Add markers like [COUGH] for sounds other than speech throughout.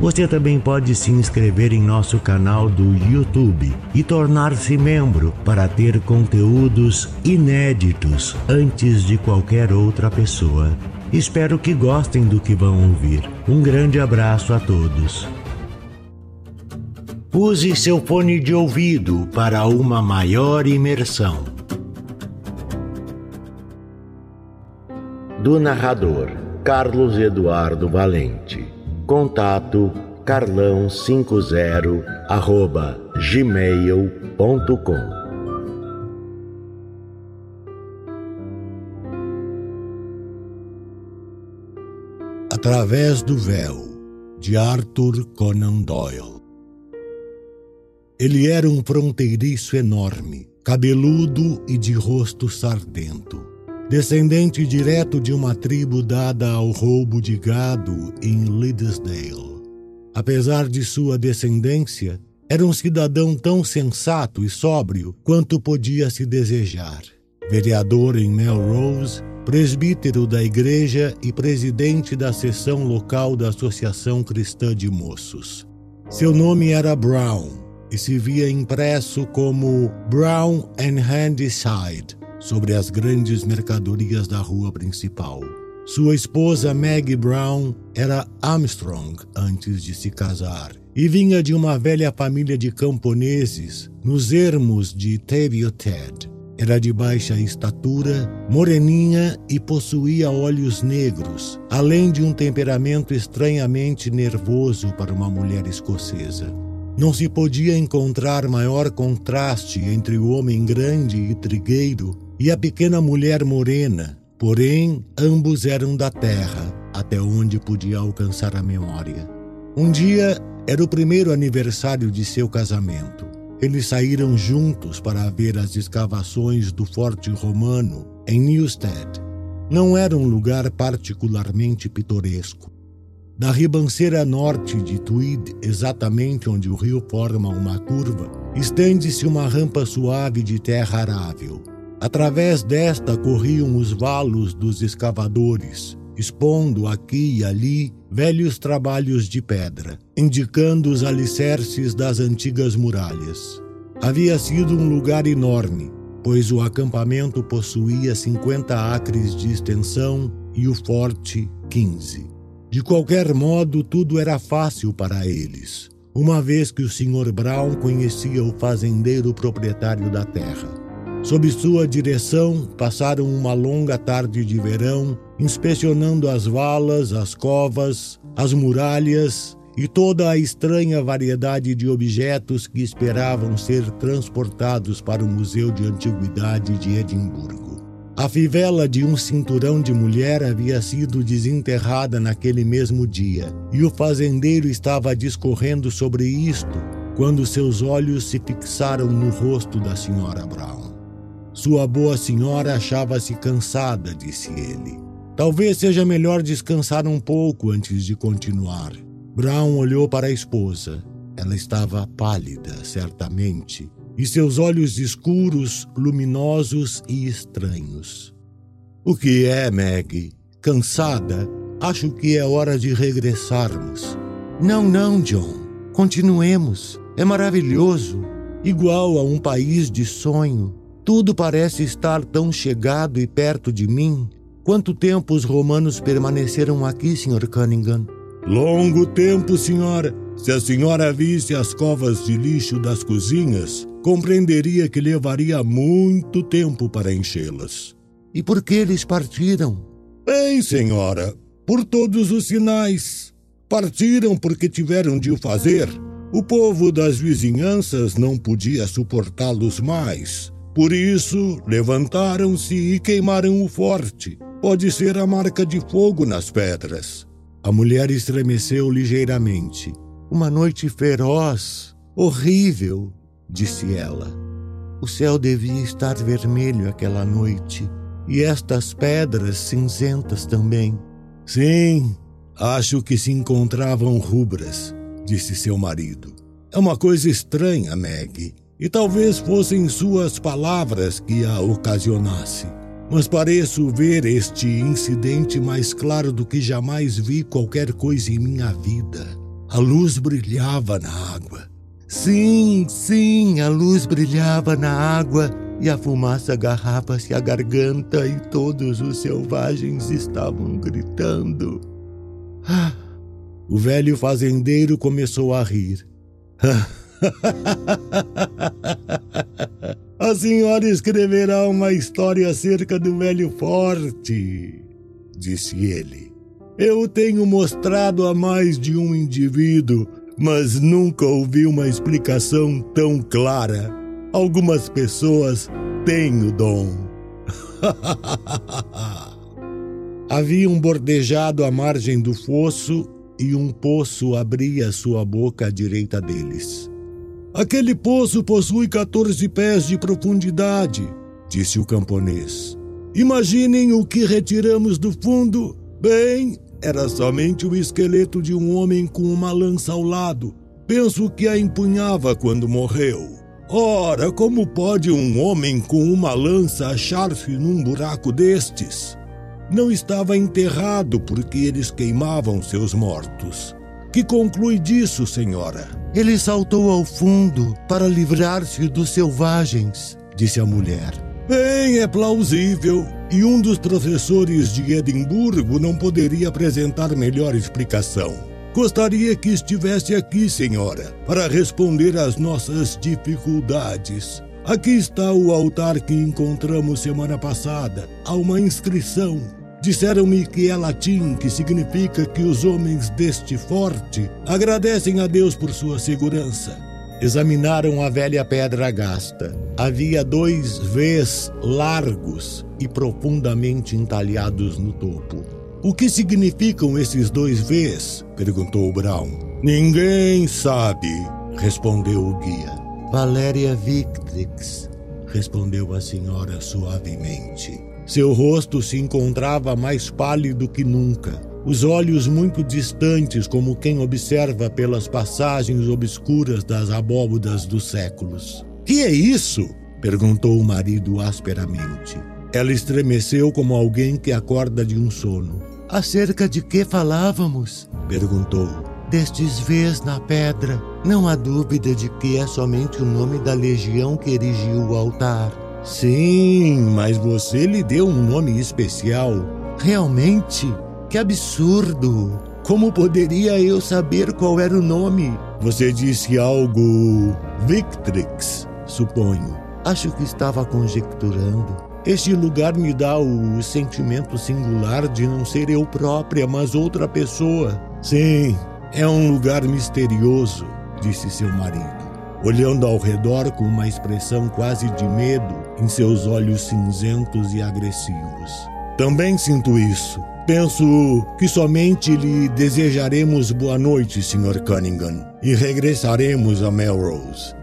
Você também pode se inscrever em nosso canal do YouTube e tornar-se membro para ter conteúdos inéditos antes de qualquer outra pessoa. Espero que gostem do que vão ouvir. Um grande abraço a todos. Use seu fone de ouvido para uma maior imersão. Do narrador Carlos Eduardo Valente. Contato carlão50 arroba gmail.com Através do Véu, de Arthur Conan Doyle. Ele era um fronteiriço enorme, cabeludo e de rosto sardento descendente direto de uma tribo dada ao roubo de gado em Liddesdale. Apesar de sua descendência, era um cidadão tão sensato e sóbrio quanto podia se desejar. Vereador em Melrose, presbítero da igreja e presidente da seção local da Associação Cristã de Moços. Seu nome era Brown e se via impresso como Brown and Handyside, sobre as grandes mercadorias da rua principal. Sua esposa Maggie Brown era Armstrong antes de se casar e vinha de uma velha família de camponeses nos ermos de Ted. Era de baixa estatura, moreninha e possuía olhos negros, além de um temperamento estranhamente nervoso para uma mulher escocesa. Não se podia encontrar maior contraste entre o homem grande e trigueiro e a pequena mulher morena, porém ambos eram da terra, até onde podia alcançar a memória. Um dia era o primeiro aniversário de seu casamento. Eles saíram juntos para ver as escavações do Forte Romano em Newstead. Não era um lugar particularmente pitoresco. Da ribanceira norte de Tweed, exatamente onde o rio forma uma curva, estende-se uma rampa suave de terra arável. Através desta corriam os valos dos escavadores, expondo aqui e ali velhos trabalhos de pedra, indicando os alicerces das antigas muralhas. Havia sido um lugar enorme, pois o acampamento possuía 50 acres de extensão e o forte 15. De qualquer modo, tudo era fácil para eles, uma vez que o Sr. Brown conhecia o fazendeiro proprietário da terra. Sob sua direção, passaram uma longa tarde de verão, inspecionando as valas, as covas, as muralhas e toda a estranha variedade de objetos que esperavam ser transportados para o Museu de Antiguidade de Edimburgo. A fivela de um cinturão de mulher havia sido desenterrada naquele mesmo dia, e o fazendeiro estava discorrendo sobre isto quando seus olhos se fixaram no rosto da senhora Brown. Sua boa senhora achava-se cansada, disse ele. Talvez seja melhor descansar um pouco antes de continuar. Brown olhou para a esposa. Ela estava pálida, certamente, e seus olhos escuros, luminosos e estranhos. O que é, Meg? Cansada? Acho que é hora de regressarmos. Não, não, John. Continuemos. É maravilhoso. Igual a um país de sonho. Tudo parece estar tão chegado e perto de mim. Quanto tempo os romanos permaneceram aqui, Sr. Cunningham? Longo tempo, senhora. Se a senhora visse as covas de lixo das cozinhas, compreenderia que levaria muito tempo para enchê-las. E por que eles partiram? Bem, senhora, por todos os sinais. Partiram porque tiveram de o fazer. O povo das vizinhanças não podia suportá-los mais. Por isso, levantaram-se e queimaram o forte. Pode ser a marca de fogo nas pedras. A mulher estremeceu ligeiramente. Uma noite feroz, horrível, disse ela. O céu devia estar vermelho aquela noite, e estas pedras cinzentas também. Sim, acho que se encontravam rubras, disse seu marido. É uma coisa estranha, Meg, e talvez fossem suas palavras que a ocasionasse. Mas pareço ver este incidente mais claro do que jamais vi qualquer coisa em minha vida. A luz brilhava na água. Sim, sim, a luz brilhava na água e a fumaça agarrava-se à garganta e todos os selvagens estavam gritando. Ah, o velho fazendeiro começou a rir. A senhora escreverá uma história acerca do velho forte, disse ele. Eu tenho mostrado a mais de um indivíduo, mas nunca ouvi uma explicação tão clara. Algumas pessoas têm o dom. [LAUGHS] Havia um bordejado à margem do fosso e um poço abria sua boca à direita deles. Aquele poço possui 14 pés de profundidade, disse o camponês. Imaginem o que retiramos do fundo. Bem, era somente o esqueleto de um homem com uma lança ao lado. Penso que a empunhava quando morreu. Ora, como pode um homem com uma lança achar-se num buraco destes? Não estava enterrado porque eles queimavam seus mortos. Que conclui disso, senhora? Ele saltou ao fundo para livrar-se dos selvagens, disse a mulher. Bem, é plausível. E um dos professores de Edimburgo não poderia apresentar melhor explicação. Gostaria que estivesse aqui, senhora, para responder às nossas dificuldades. Aqui está o altar que encontramos semana passada. Há uma inscrição Disseram-me que é latim, que significa que os homens deste forte agradecem a Deus por sua segurança. Examinaram a velha pedra gasta. Havia dois Vs largos e profundamente entalhados no topo. O que significam esses dois Vs? perguntou Brown. Ninguém sabe, respondeu o guia. Valéria Victrix, respondeu a senhora suavemente. Seu rosto se encontrava mais pálido que nunca, os olhos muito distantes, como quem observa pelas passagens obscuras das abóbodas dos séculos. Que é isso? perguntou o marido asperamente. Ela estremeceu como alguém que acorda de um sono. Acerca de que falávamos? perguntou. Destes vês na pedra. Não há dúvida de que é somente o nome da legião que erigiu o altar. Sim, mas você lhe deu um nome especial. Realmente? Que absurdo! Como poderia eu saber qual era o nome? Você disse algo. Victrix, suponho. Acho que estava conjecturando. Este lugar me dá o sentimento singular de não ser eu própria, mas outra pessoa. Sim, é um lugar misterioso, disse seu marido olhando ao redor com uma expressão quase de medo em seus olhos cinzentos e agressivos. Também sinto isso. Penso que somente lhe desejaremos boa noite, Sr. Cunningham, e regressaremos a Melrose.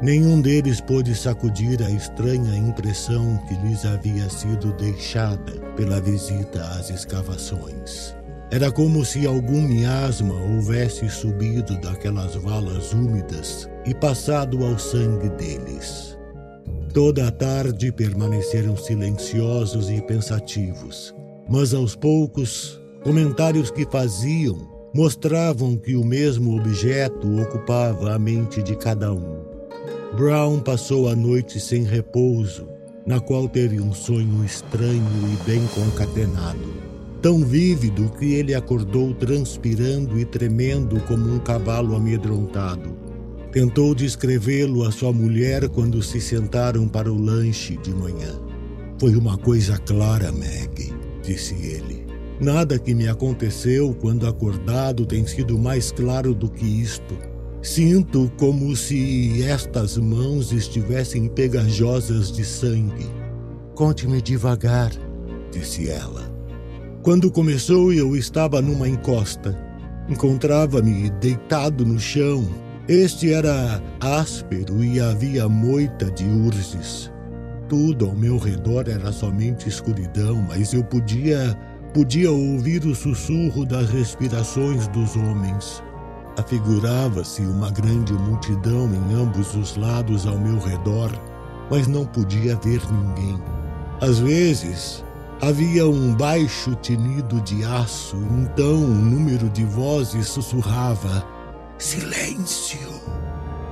Nenhum deles pôde sacudir a estranha impressão que lhes havia sido deixada pela visita às escavações. Era como se algum miasma houvesse subido daquelas valas úmidas e passado ao sangue deles. Toda a tarde permaneceram silenciosos e pensativos, mas aos poucos, comentários que faziam mostravam que o mesmo objeto ocupava a mente de cada um. Brown passou a noite sem repouso, na qual teve um sonho estranho e bem concatenado tão vívido que ele acordou transpirando e tremendo como um cavalo amedrontado. Tentou descrevê-lo à sua mulher quando se sentaram para o lanche de manhã. Foi uma coisa clara, Meg, disse ele. Nada que me aconteceu quando acordado tem sido mais claro do que isto. Sinto como se estas mãos estivessem pegajosas de sangue. Conte-me devagar, disse ela. Quando começou, eu estava numa encosta. Encontrava-me deitado no chão, Este era áspero e havia moita de urzes. Tudo ao meu redor era somente escuridão, mas eu podia podia ouvir o sussurro das respirações dos homens. Afigurava-se uma grande multidão em ambos os lados ao meu redor, mas não podia ver ninguém. Às vezes, havia um baixo tinido de aço, então um número de vozes sussurrava: Silêncio!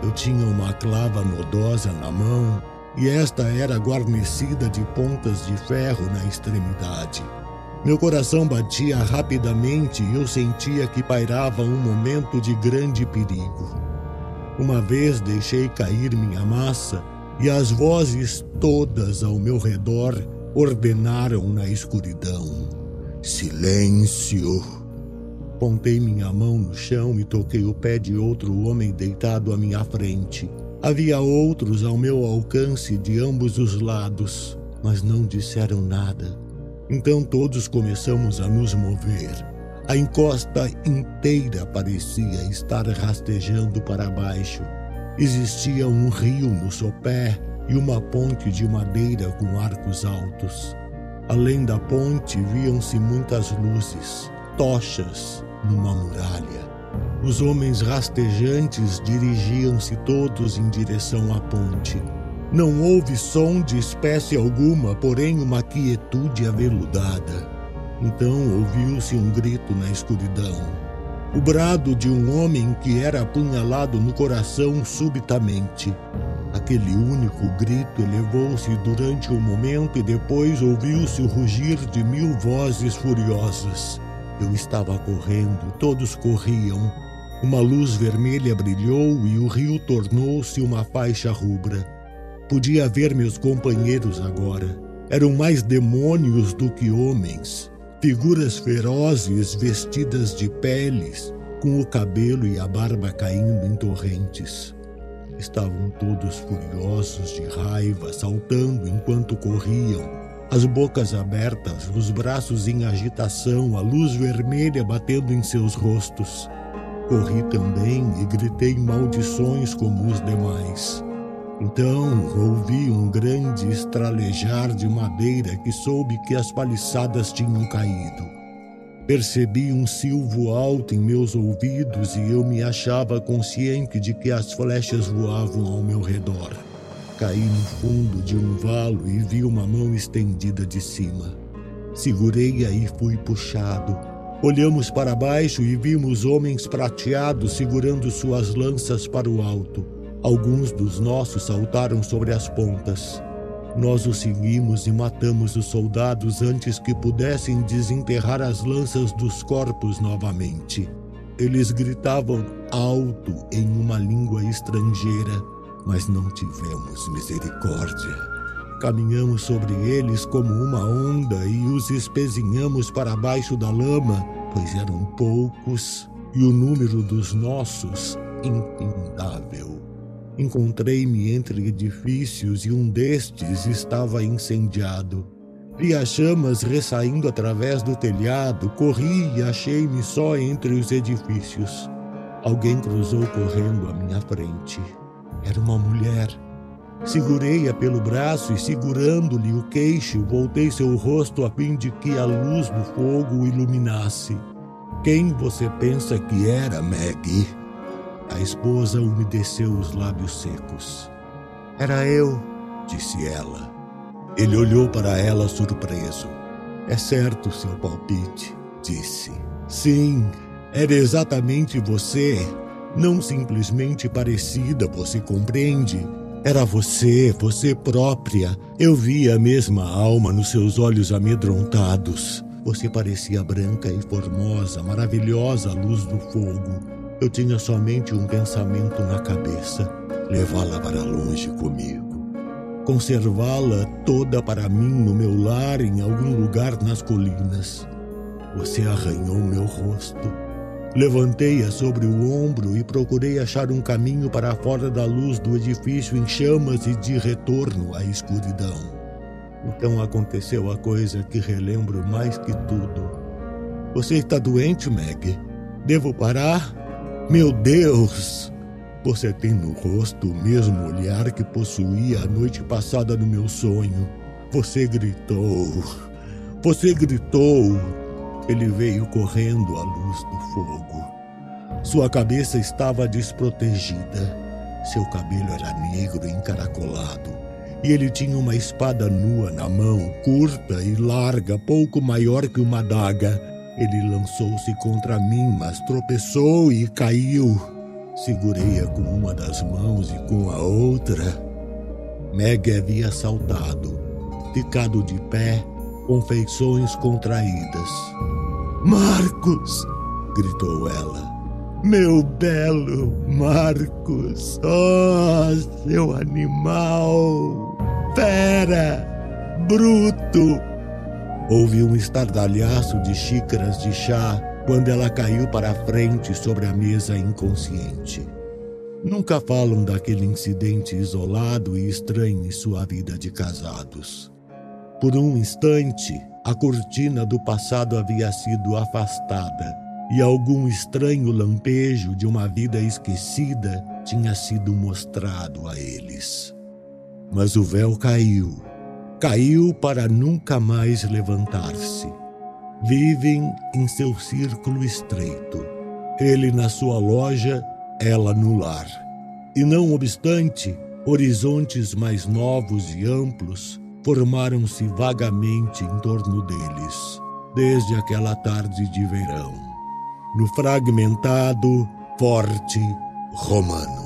Eu tinha uma clava nodosa na mão e esta era guarnecida de pontas de ferro na extremidade. Meu coração batia rapidamente e eu sentia que pairava um momento de grande perigo. Uma vez deixei cair minha massa e as vozes todas ao meu redor ordenaram na escuridão: Silêncio! Pontei minha mão no chão e toquei o pé de outro homem deitado à minha frente. Havia outros ao meu alcance de ambos os lados, mas não disseram nada. Então todos começamos a nos mover. A encosta inteira parecia estar rastejando para baixo. Existia um rio no sopé e uma ponte de madeira com arcos altos. Além da ponte, viam-se muitas luzes, tochas numa muralha. Os homens rastejantes dirigiam-se todos em direção à ponte. Não houve som de espécie alguma, porém uma quietude aveludada. Então ouviu-se um grito na escuridão. O brado de um homem que era apunhalado no coração subitamente. Aquele único grito elevou-se durante um momento e depois ouviu-se o rugir de mil vozes furiosas. Eu estava correndo, todos corriam. Uma luz vermelha brilhou e o rio tornou-se uma faixa rubra. Podia ver meus companheiros agora. Eram mais demônios do que homens. Figuras ferozes vestidas de peles, com o cabelo e a barba caindo em torrentes. Estavam todos furiosos de raiva, saltando enquanto corriam, as bocas abertas, os braços em agitação, a luz vermelha batendo em seus rostos. Corri também e gritei maldições como os demais. Então ouvi um grande estralejar de madeira que soube que as paliçadas tinham caído. Percebi um silvo alto em meus ouvidos e eu me achava consciente de que as flechas voavam ao meu redor. Caí no fundo de um valo e vi uma mão estendida de cima. Segurei-a e fui puxado. Olhamos para baixo e vimos homens prateados segurando suas lanças para o alto. Alguns dos nossos saltaram sobre as pontas. Nós os seguimos e matamos os soldados antes que pudessem desenterrar as lanças dos corpos novamente. Eles gritavam alto em uma língua estrangeira, mas não tivemos misericórdia. Caminhamos sobre eles como uma onda e os espezinhamos para baixo da lama, pois eram poucos e o número dos nossos infindável. Encontrei-me entre edifícios e um destes estava incendiado. Vi as chamas ressaindo através do telhado, corri e achei-me só entre os edifícios. Alguém cruzou correndo à minha frente. Era uma mulher. Segurei-a pelo braço e, segurando-lhe o queixo, voltei seu rosto a fim de que a luz do fogo o iluminasse. Quem você pensa que era, Maggie? A esposa umedeceu os lábios secos. Era eu, disse ela. Ele olhou para ela surpreso. É certo seu palpite, disse. Sim, era exatamente você. Não simplesmente parecida, você compreende? Era você, você própria. Eu vi a mesma alma nos seus olhos amedrontados. Você parecia branca e formosa, maravilhosa à luz do fogo. Eu tinha somente um pensamento na cabeça: levá-la para longe comigo. Conservá-la toda para mim no meu lar em algum lugar nas colinas. Você arranhou meu rosto. Levantei-a sobre o ombro e procurei achar um caminho para fora da luz do edifício em chamas e de retorno à escuridão. Então aconteceu a coisa que relembro mais que tudo. Você está doente, Meg? Devo parar? Meu Deus! Você tem no rosto o mesmo olhar que possuía a noite passada no meu sonho. Você gritou. Você gritou. Ele veio correndo à luz do fogo. Sua cabeça estava desprotegida. Seu cabelo era negro e encaracolado. E ele tinha uma espada nua na mão, curta e larga, pouco maior que uma adaga. Ele lançou-se contra mim, mas tropeçou e caiu. Segurei-a com uma das mãos e com a outra. Meg havia saltado, ficado de pé, com feições contraídas. Marcos! gritou ela. Meu belo Marcos! Oh, seu animal! Fera! Bruto! Houve um estardalhaço de xícaras de chá quando ela caiu para a frente sobre a mesa inconsciente. Nunca falam daquele incidente isolado e estranho em sua vida de casados. Por um instante, a cortina do passado havia sido afastada e algum estranho lampejo de uma vida esquecida tinha sido mostrado a eles. Mas o véu caiu. Caiu para nunca mais levantar-se vivem em seu círculo estreito. Ele na sua loja, ela no lar. E não obstante, horizontes mais novos e amplos formaram-se vagamente em torno deles, desde aquela tarde de verão, no fragmentado, forte romano.